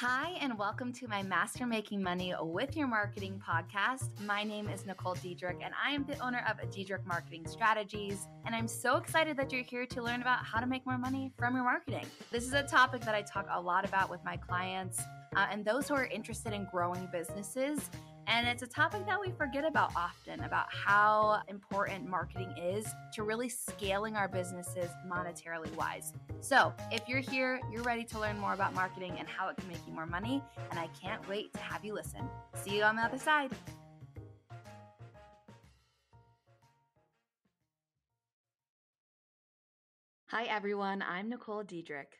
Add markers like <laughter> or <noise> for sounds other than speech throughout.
Hi, and welcome to my Master Making Money with Your Marketing podcast. My name is Nicole Diedrich, and I am the owner of Diedrich Marketing Strategies. And I'm so excited that you're here to learn about how to make more money from your marketing. This is a topic that I talk a lot about with my clients uh, and those who are interested in growing businesses. And it's a topic that we forget about often about how important marketing is to really scaling our businesses monetarily wise. So, if you're here, you're ready to learn more about marketing and how it can make you more money, and I can't wait to have you listen. See you on the other side. Hi, everyone. I'm Nicole Diedrich,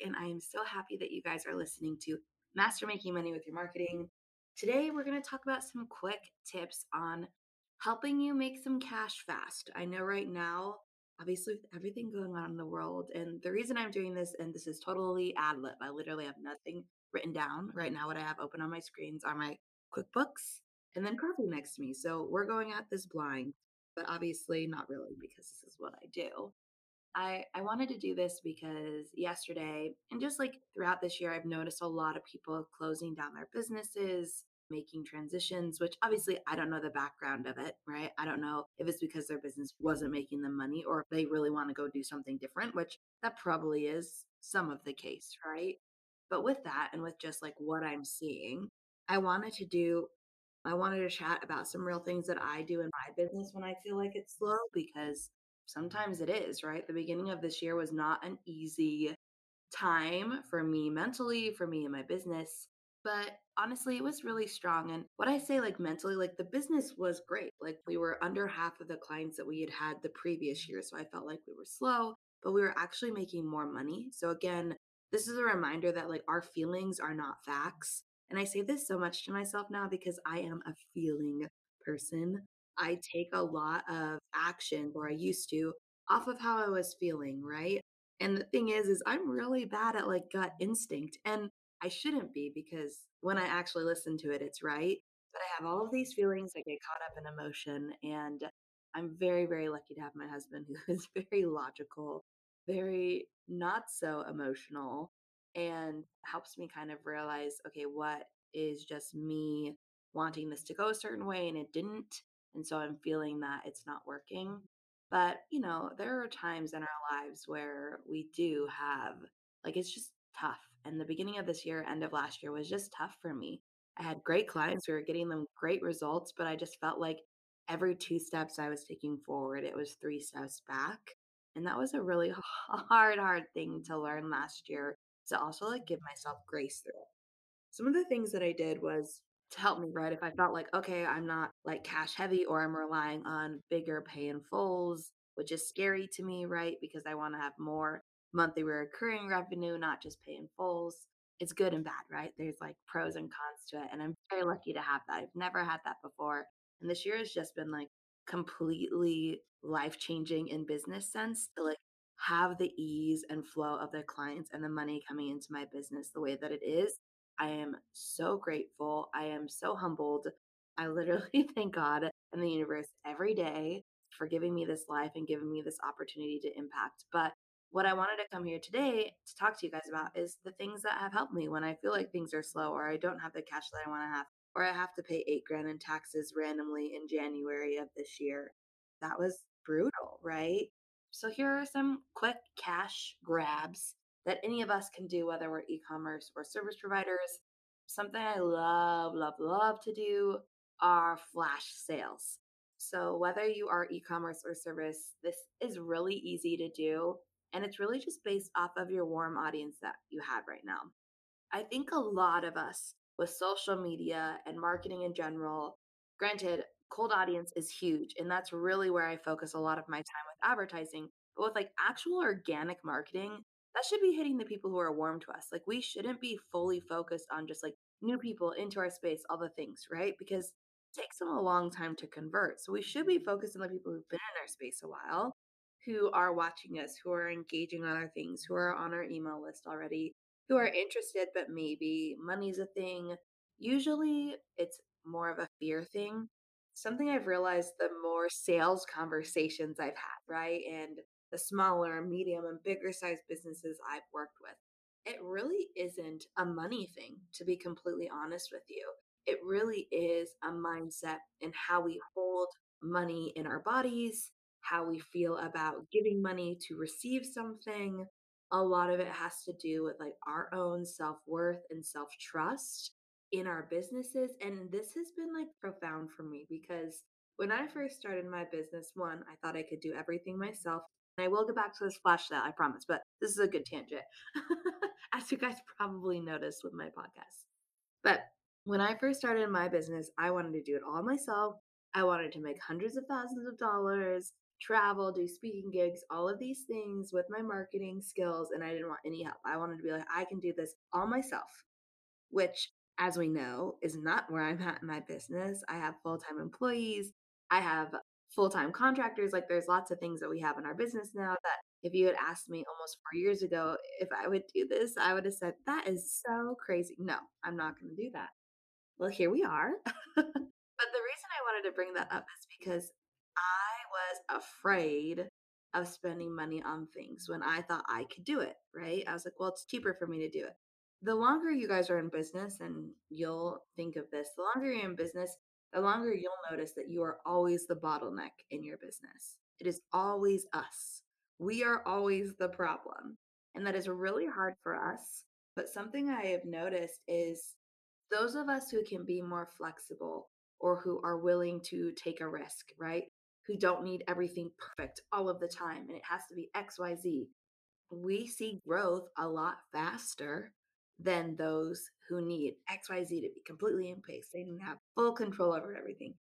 and I am so happy that you guys are listening to Master Making Money with Your Marketing. Today, we're going to talk about some quick tips on helping you make some cash fast. I know right now, obviously, with everything going on in the world, and the reason I'm doing this, and this is totally ad lib, I literally have nothing written down. Right now, what I have open on my screens are my QuickBooks and then coffee next to me. So we're going at this blind, but obviously not really because this is what I do. I, I wanted to do this because yesterday and just like throughout this year, I've noticed a lot of people closing down their businesses, making transitions, which obviously I don't know the background of it, right? I don't know if it's because their business wasn't making them money or if they really want to go do something different, which that probably is some of the case, right? But with that and with just like what I'm seeing, I wanted to do I wanted to chat about some real things that I do in my business when I feel like it's slow because sometimes it is, right? The beginning of this year was not an easy time for me mentally, for me and my business. But honestly, it was really strong. And what I say, like mentally, like the business was great. Like we were under half of the clients that we had had the previous year. So I felt like we were slow, but we were actually making more money. So again, this is a reminder that like our feelings are not facts. And I say this so much to myself now because I am a feeling person. I take a lot of action, or I used to, off of how I was feeling, right? And the thing is, is I'm really bad at like gut instinct. And I shouldn't be because when I actually listen to it, it's right. But I have all of these feelings, I get caught up in emotion. And I'm very, very lucky to have my husband who <laughs> is very logical, very not so emotional, and helps me kind of realize okay, what is just me wanting this to go a certain way and it didn't and so I'm feeling that it's not working. But, you know, there are times in our lives where we do have, like, it's just tough. And the beginning of this year, end of last year, was just tough for me. I had great clients, we were getting them great results, but I just felt like every two steps I was taking forward, it was three steps back. And that was a really <laughs> hard, hard thing to learn last year to also like give myself grace through it. Some of the things that I did was to help me, right? If I felt like, okay, I'm not like cash heavy or I'm relying on bigger pay in fulls, which is scary to me, right? Because I want to have more monthly recurring revenue, not just pay in fulls. It's good and bad, right? There's like pros and cons to it. And I'm very lucky to have that. I've never had that before. And this year has just been like completely life changing in business sense to like have the ease and flow of the clients and the money coming into my business the way that it is I am so grateful. I am so humbled. I literally <laughs> thank God and the universe every day for giving me this life and giving me this opportunity to impact. But what I wanted to come here today to talk to you guys about is the things that have helped me when I feel like things are slow or I don't have the cash that I want to have or I have to pay eight grand in taxes randomly in January of this year. That was brutal, right? So here are some quick cash grabs that any of us can do, whether we're e commerce or service providers. Something I love, love, love to do are flash sales. So, whether you are e commerce or service, this is really easy to do. And it's really just based off of your warm audience that you have right now. I think a lot of us with social media and marketing in general, granted, cold audience is huge. And that's really where I focus a lot of my time with advertising. But with like actual organic marketing, that should be hitting the people who are warm to us. Like we shouldn't be fully focused on just like new people into our space, all the things, right? Because it takes them a long time to convert. So we should be focused on the people who've been in our space a while, who are watching us, who are engaging on our things, who are on our email list already, who are interested, but maybe money's a thing. Usually it's more of a fear thing. Something I've realized the more sales conversations I've had, right? And the smaller, medium, and bigger sized businesses I've worked with it really isn't a money thing, to be completely honest with you. It really is a mindset and how we hold money in our bodies, how we feel about giving money to receive something. A lot of it has to do with like our own self worth and self trust in our businesses. And this has been like profound for me because when I first started my business, one, I thought I could do everything myself. And I will get back to this flash sale, I promise, but this is a good tangent, <laughs> as you guys probably noticed with my podcast. But when I first started my business, I wanted to do it all myself. I wanted to make hundreds of thousands of dollars, travel, do speaking gigs, all of these things with my marketing skills, and I didn't want any help. I wanted to be like, I can do this all myself which, as we know, is not where I'm at in my business. I have full time employees, I have full time contractors. Like, there's lots of things that we have in our business now that if you had asked me almost four years ago if I would do this, I would have said, That is so crazy. No, I'm not going to do that. Well, here we are. <laughs> but the reason I wanted to bring that up is because I was afraid of spending money on things when I thought I could do it, right? I was like, well, it's cheaper for me to do it. The longer you guys are in business, and you'll think of this, the longer you're in business, the longer you'll notice that you are always the bottleneck in your business. It is always us. We are always the problem. And that is really hard for us. But something I have noticed is those of us who can be more flexible or who are willing to take a risk, right? Who don't need everything perfect all of the time and it has to be XYZ. We see growth a lot faster than those who need XYZ to be completely in place. They didn't have full control over everything.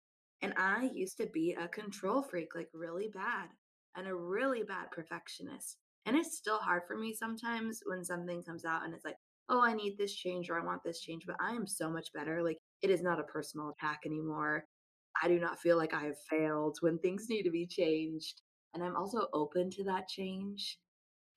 And I used to be a control freak, like really bad, and a really bad perfectionist. And it's still hard for me sometimes when something comes out and it's like, oh, I need this change or I want this change, but I am so much better. Like it is not a personal attack anymore. I do not feel like I have failed when things need to be changed. And I'm also open to that change.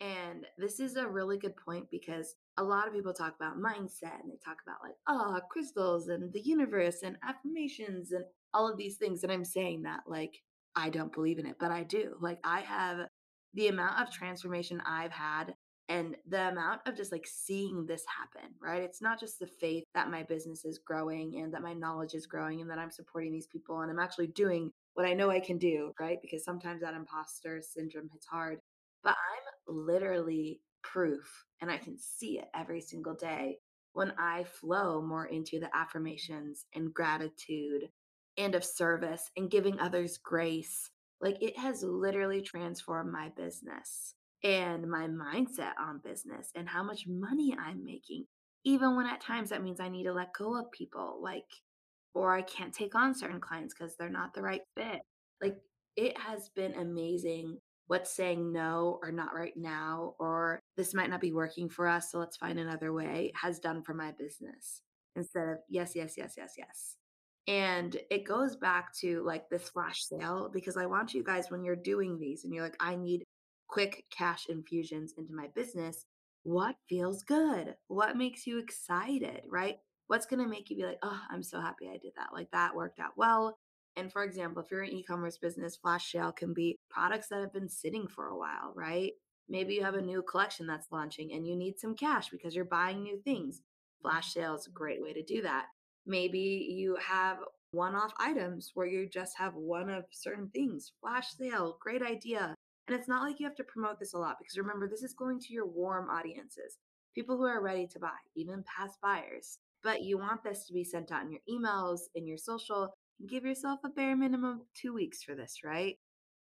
And this is a really good point because a lot of people talk about mindset and they talk about like, oh, crystals and the universe and affirmations and all of these things. And I'm saying that like I don't believe in it, but I do. Like I have the amount of transformation I've had and the amount of just like seeing this happen, right? It's not just the faith that my business is growing and that my knowledge is growing and that I'm supporting these people and I'm actually doing what I know I can do, right? Because sometimes that imposter syndrome hits hard. But I'm literally proof and I can see it every single day when I flow more into the affirmations and gratitude and of service and giving others grace. Like it has literally transformed my business and my mindset on business and how much money I'm making. Even when at times that means I need to let go of people, like, or I can't take on certain clients because they're not the right fit. Like, it has been amazing what saying no or not right now or this might not be working for us, so let's find another way has done for my business instead of yes, yes, yes, yes, yes. And it goes back to like this flash sale because I want you guys, when you're doing these and you're like, I need quick cash infusions into my business, what feels good? What makes you excited, right? What's going to make you be like, oh, I'm so happy I did that. Like that worked out well. And for example, if you're an e commerce business, flash sale can be products that have been sitting for a while, right? Maybe you have a new collection that's launching and you need some cash because you're buying new things. Flash sale is a great way to do that. Maybe you have one off items where you just have one of certain things. Flash sale, great idea. And it's not like you have to promote this a lot because remember, this is going to your warm audiences, people who are ready to buy, even past buyers. But you want this to be sent out in your emails, in your social, give yourself a bare minimum of two weeks for this, right?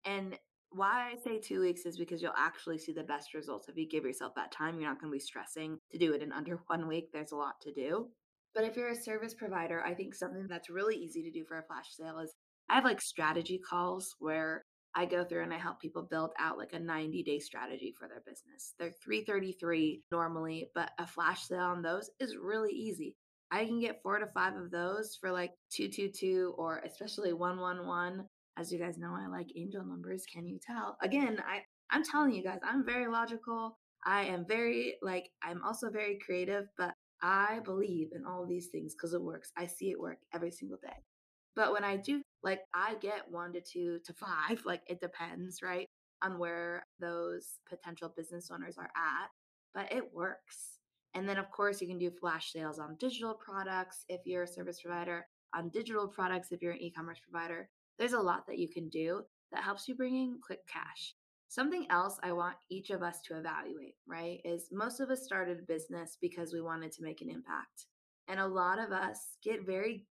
And why I say two weeks is because you'll actually see the best results if you give yourself that time. You're not going to be stressing to do it in under <laughs> one week. There's a lot to do. But if you're a service provider, I think something that's really easy to do for a flash sale is I have like strategy calls where I go through and I help people build out like a 90 day strategy for their business. They're 333 normally, but a flash sale on those is really easy. I can get four to five of those for like 222 or especially 111. As you guys know, I like angel numbers. Can you tell? Again, I, I'm telling you guys, I'm very logical. I am very, like, I'm also very creative, but I believe in all these things because it works. I see it work every single day. But when I do, like, I get one to two to <laughs> five, like, it depends, right, on where those potential business owners are at, but it works And then, of course, you can do flash sales on digital products if you're a service provider, on digital products if you're an e commerce provider. There's a lot that you can do that helps you bring in quick cash. Something else I want each of us to evaluate, right, is most of us started a business because we wanted to make an impact. And a lot of us get very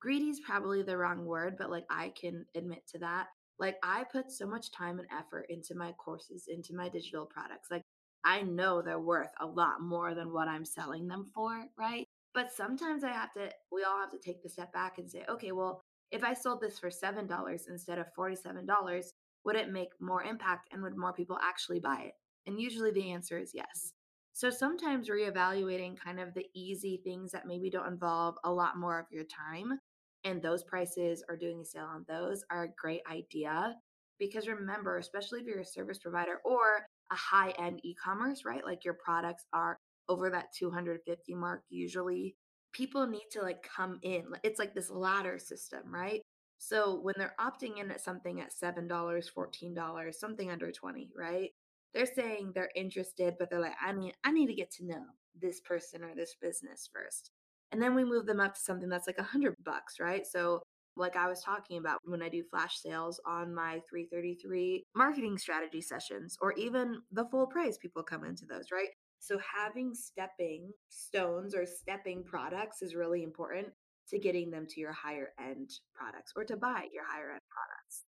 greedy is probably the wrong word, but like I can admit to that. Like I put so much time and effort into my courses, into my digital products. Like I know they're worth a lot more than what I'm selling them for, right? But sometimes I have to, we all have to take the step back and say, okay, well, if I sold this for $7 instead of $47, would it make more impact and would more people actually buy it? And usually the answer is yes. So sometimes reevaluating kind of the easy things that maybe don't involve a lot more of your time and those prices or doing a sale on those are a great idea. Because remember, especially if you're a service provider or a high end e commerce, right? Like your products are over that 250 mark usually. People need to like come in. It's like this ladder system, right? So when they're opting in at something at $7, $14, something under 20, right? They're saying they're interested, but they're like, I mean, I need to get to know this person or this business first. And then we move them up to something that's like a hundred bucks, right? So like I was talking about when I do flash sales on my 333 marketing strategy sessions, or even the full price, people come into those, right? So having stepping stones or stepping products is really important to getting them to your higher end products or to buy your higher end products.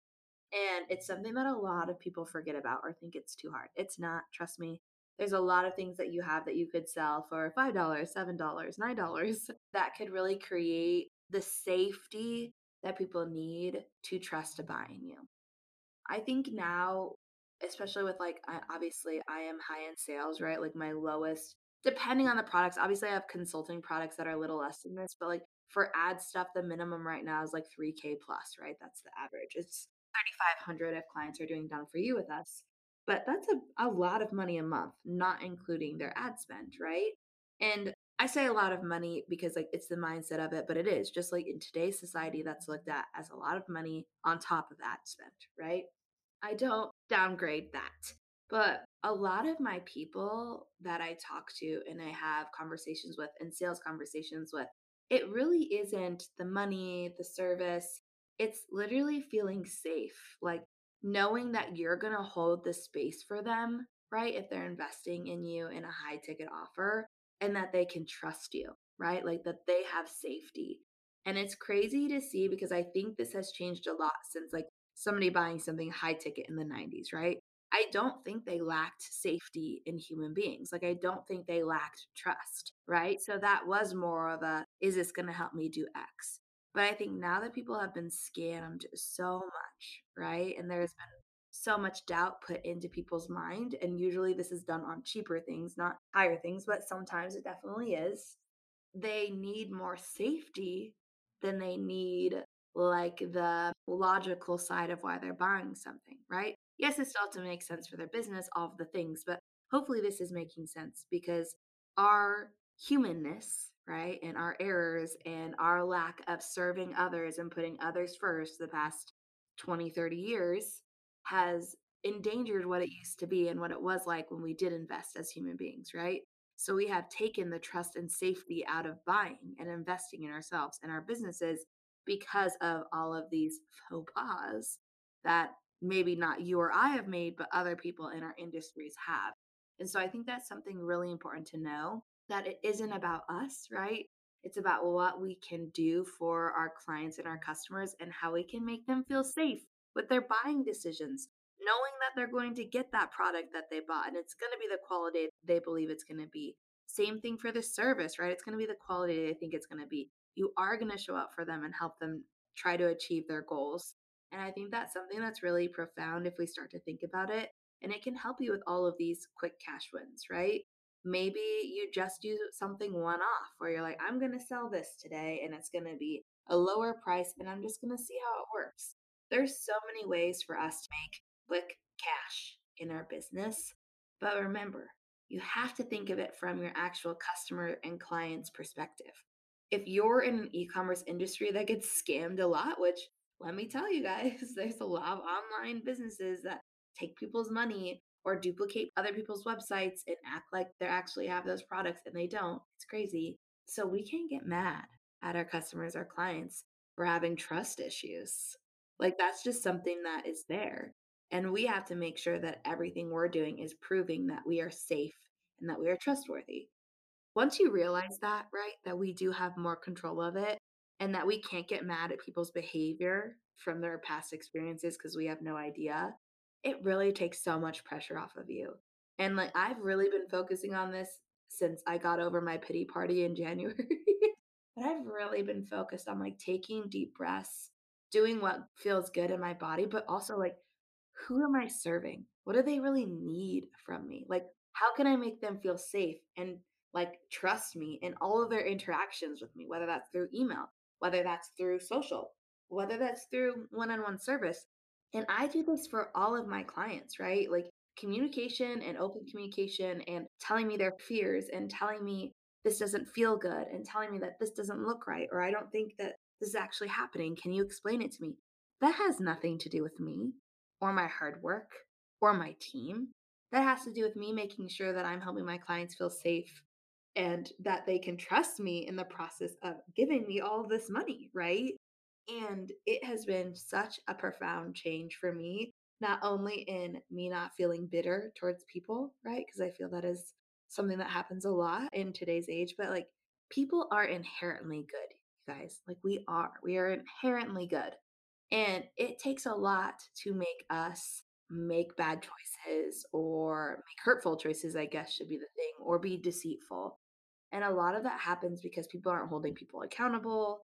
And it's something that a lot of people forget about or think it's too hard. It's not, trust me. There's a lot of things that you have that you could sell for $5, $7, $9 <laughs> that could really create the safety that people need to trust to buy in you. I think now, especially with like, I, obviously, I am high end sales, right? Like my lowest, depending on the products, obviously, I have consulting products that are a little less than this, but like for ad stuff, the minimum right now is like 3K plus, right? That's the average. It's 3,500 if clients are doing done for you with us. But that's a, a lot of money a month, not including their ad spend, right? And I say a lot of money because like it's the mindset of it, but it is just like in today's society that's looked at as a lot of money on top of ad spend, right? I don't downgrade that. But a lot of my people that I talk to and I have conversations with and sales conversations with, it really isn't the money, the service. It's literally feeling safe, like knowing that you're going to hold the space for them, right? If they're investing in you in a high ticket offer and that they can trust you, right? Like that they have safety. And it's crazy to see because I think this has changed a lot since like somebody buying something high ticket in the 90s, right? I don't think they lacked safety in human beings. Like, I don't think they lacked trust, right? So that was more of a, is this going to help me do X? But I think now that people have been scammed so much, right? And there's been so much doubt put into people's mind. And usually this is done on cheaper things, not higher things, but sometimes it definitely is. They need more safety than they need like the logical side of why they're buying something, right? Yes, it still has to make sense for their business, all of the things, but hopefully this is making sense because our humanness, right, and our errors and our lack of serving others and putting others first the past 20, 30 years has endangered what it used to be and what it was like when we did invest as human beings, right? So we have taken the trust and safety out of buying and investing in ourselves and our businesses because of all of these faux pas that maybe not you or I have made, but other people in our industries have. And so I think that's something really important to know that it isn't about us, right? It's about what we can do for our clients and our customers and how we can make them feel safe with their buying decisions, knowing that they're going to get that product that they bought and it's going to be the quality they believe it's going to be. Same thing for the service, right? It's going to be the quality they think it's going to be. You are going to show up for them and help them try to achieve their goals. And I think that's something that's really profound if we start to think about it. And it can help you with all of these quick cash wins, right? Maybe you just do something one off where you're like, I'm going to sell this today and it's going to be a lower price and I'm just going to see how it works. There's so many ways for us to make quick cash in our business. But remember, you have to think of it from your actual customer and client's perspective. If you're in an e commerce industry that gets scammed a lot, which let me tell you guys, <laughs> there's a lot of online businesses that take people's money or duplicate other people's websites and act like they actually have those products and they don't. It's crazy. So we can't get mad at our customers, our clients for having trust issues. Like that's just something that is there. And we have to make sure that everything we're doing is proving that we are safe and that we are trustworthy. Once you realize that, right, that we do have more control of it and that we can't get mad at people's behavior from their past experiences because we have no idea, it really takes so much pressure off of you. And like I've really been focusing on this since I got over my pity party in <laughs> January. but I've really been focused on like taking deep breaths, doing what feels good in my body, but also like who am I serving? What do they really need from me? Like, how can I make them feel safe and like trust me in all of their interactions with me, whether that's through email, whether that's through social, whether that's through one on one service. And I do this for all of my clients, right? Like communication and open communication and telling me their fears and telling me this doesn't feel good and telling me that this doesn't look right or I don't think that this is actually happening. Can you explain it to me? That has nothing to do with me or my hard work or my team. That has to do with me making sure that I'm helping my clients feel safe and that they can trust me in the process of giving me all this money, right? And it has been such a profound change for me, not only in me not feeling bitter towards people, right? Because I feel that is something that happens a lot in today's age, but like people are inherently good, you guys. Like we are, we are inherently good. And it takes a lot to make us make bad choices or make hurtful choices, I guess should be the thing, or be deceitful. And a lot of that happens because people aren't holding people accountable.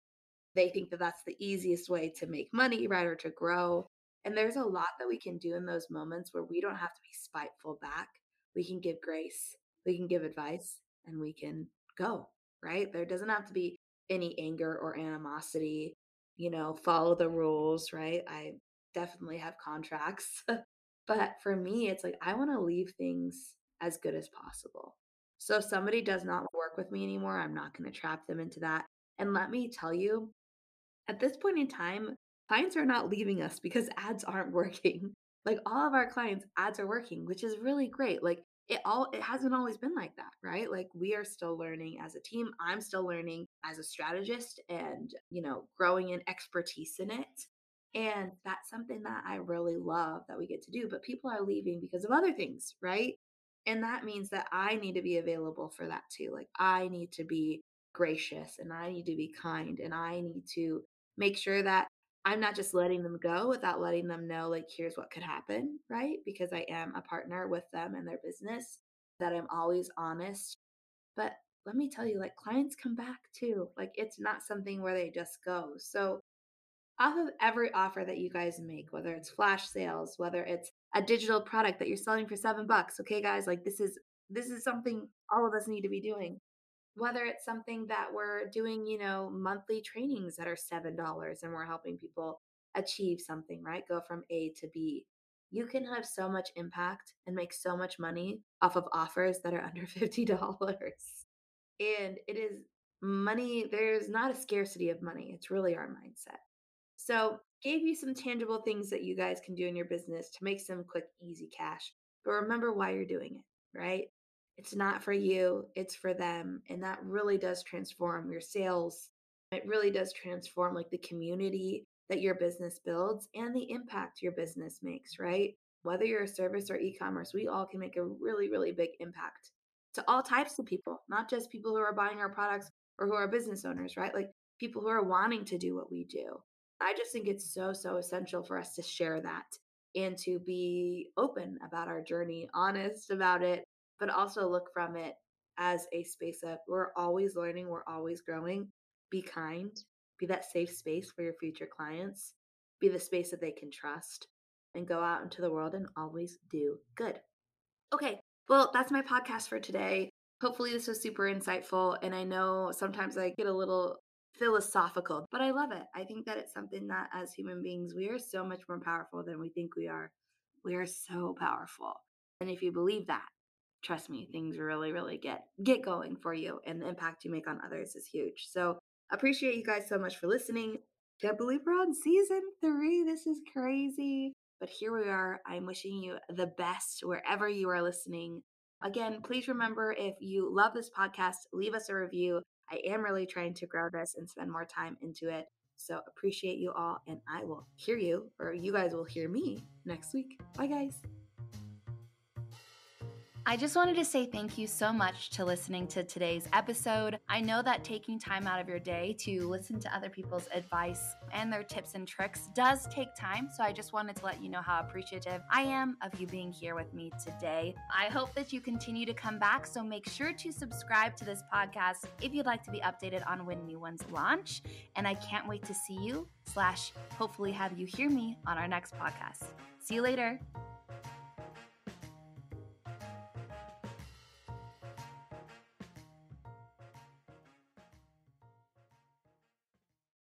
They think that that's the easiest way to make money, right? Or to grow. And there's a lot that we can do in those moments where we don't have to be spiteful back. We can give grace, we can give advice, and we can go, right? There doesn't have to be any anger or animosity you know, follow the rules, right? I definitely have contracts. <laughs> but for me, it's like I want to leave things as good as possible. So if somebody does not work with me anymore, I'm not going to trap them into that. And let me tell you, at this point in time, clients are not leaving us because <laughs> ads aren't working. Like all of our clients, ads are working, which is really great. Like it all it hasn't always been like that right? Like we are still learning as a team. I'm still learning as a strategist and you know growing in expertise in it. And that's something that i really love that we get to do but people are leaving because of other things right? And that means that i need to be available for that too. Like i need to be gracious and i need to be kind and i need to make sure that I'm not just letting them go without letting them know, like, here's what could happen, right? Because I am a partner with them and their business, that I'm always honest. But let me tell you, like, clients come back too. Like, it's not something where they just go. So, off of every offer that you guys make, whether it's flash sales, whether it's a digital product that you're selling for seven bucks, okay, guys, like, this is this is something all of us need to be doing whether it's something that we're doing, you know, monthly trainings that are $7 and we're helping people achieve something, right? Go from A to B. You can have so much impact and make so much money off of offers that are <laughs> under $50. And it is money, there's not a scarcity of money. It's really our mindset. So, gave you some tangible things that you guys can do in your business to make some quick, easy cash. But remember why you're doing it, right? It's not for you, it's for them. And that really does transform your sales. It really does transform like the community that your business builds and the impact your business makes, right? Whether you're a service or e commerce, we all can make a really, really big impact to all types of people, not just people who are buying our products or who are business owners, right? Like people who are wanting to do what we do. I just think it's so, so essential for us to share that and to be open about our journey, honest about it, but also look from it as a space of we're always learning, we're always growing. Be kind, be that safe space for your future clients, be the space that they can trust, and go out into the world and always do good. Okay, well, that's my podcast for today. Hopefully, this was super insightful. And I know sometimes I get a little philosophical, but I love it. I think that it's something that as human beings, we are so much more powerful than we think we are. We are so powerful. And if you believe that, trust me, things really, really get get going for you, and the impact you make on others is huge. So appreciate you guys so much for listening. Can't believe we're on season three. This is crazy. But here we are. I'm wishing you the best wherever you are listening. Again, please remember if you love this podcast, leave us a review. I am really trying to grow this and spend more time into it. So appreciate you all, and I will hear you, or you guys will hear me next week. Bye, guys. I just wanted to say thank you so much to listening to today's episode. I know that taking time out of your day to listen to other people's advice and their tips and tricks does take time. So I just wanted to let you know how appreciative I am of you being here with me today. I hope that you continue to come back. So make sure to subscribe to this podcast if you'd like to be updated on when new ones launch. And I can't wait to see you, slash, hopefully have you hear me on our next podcast. See you later.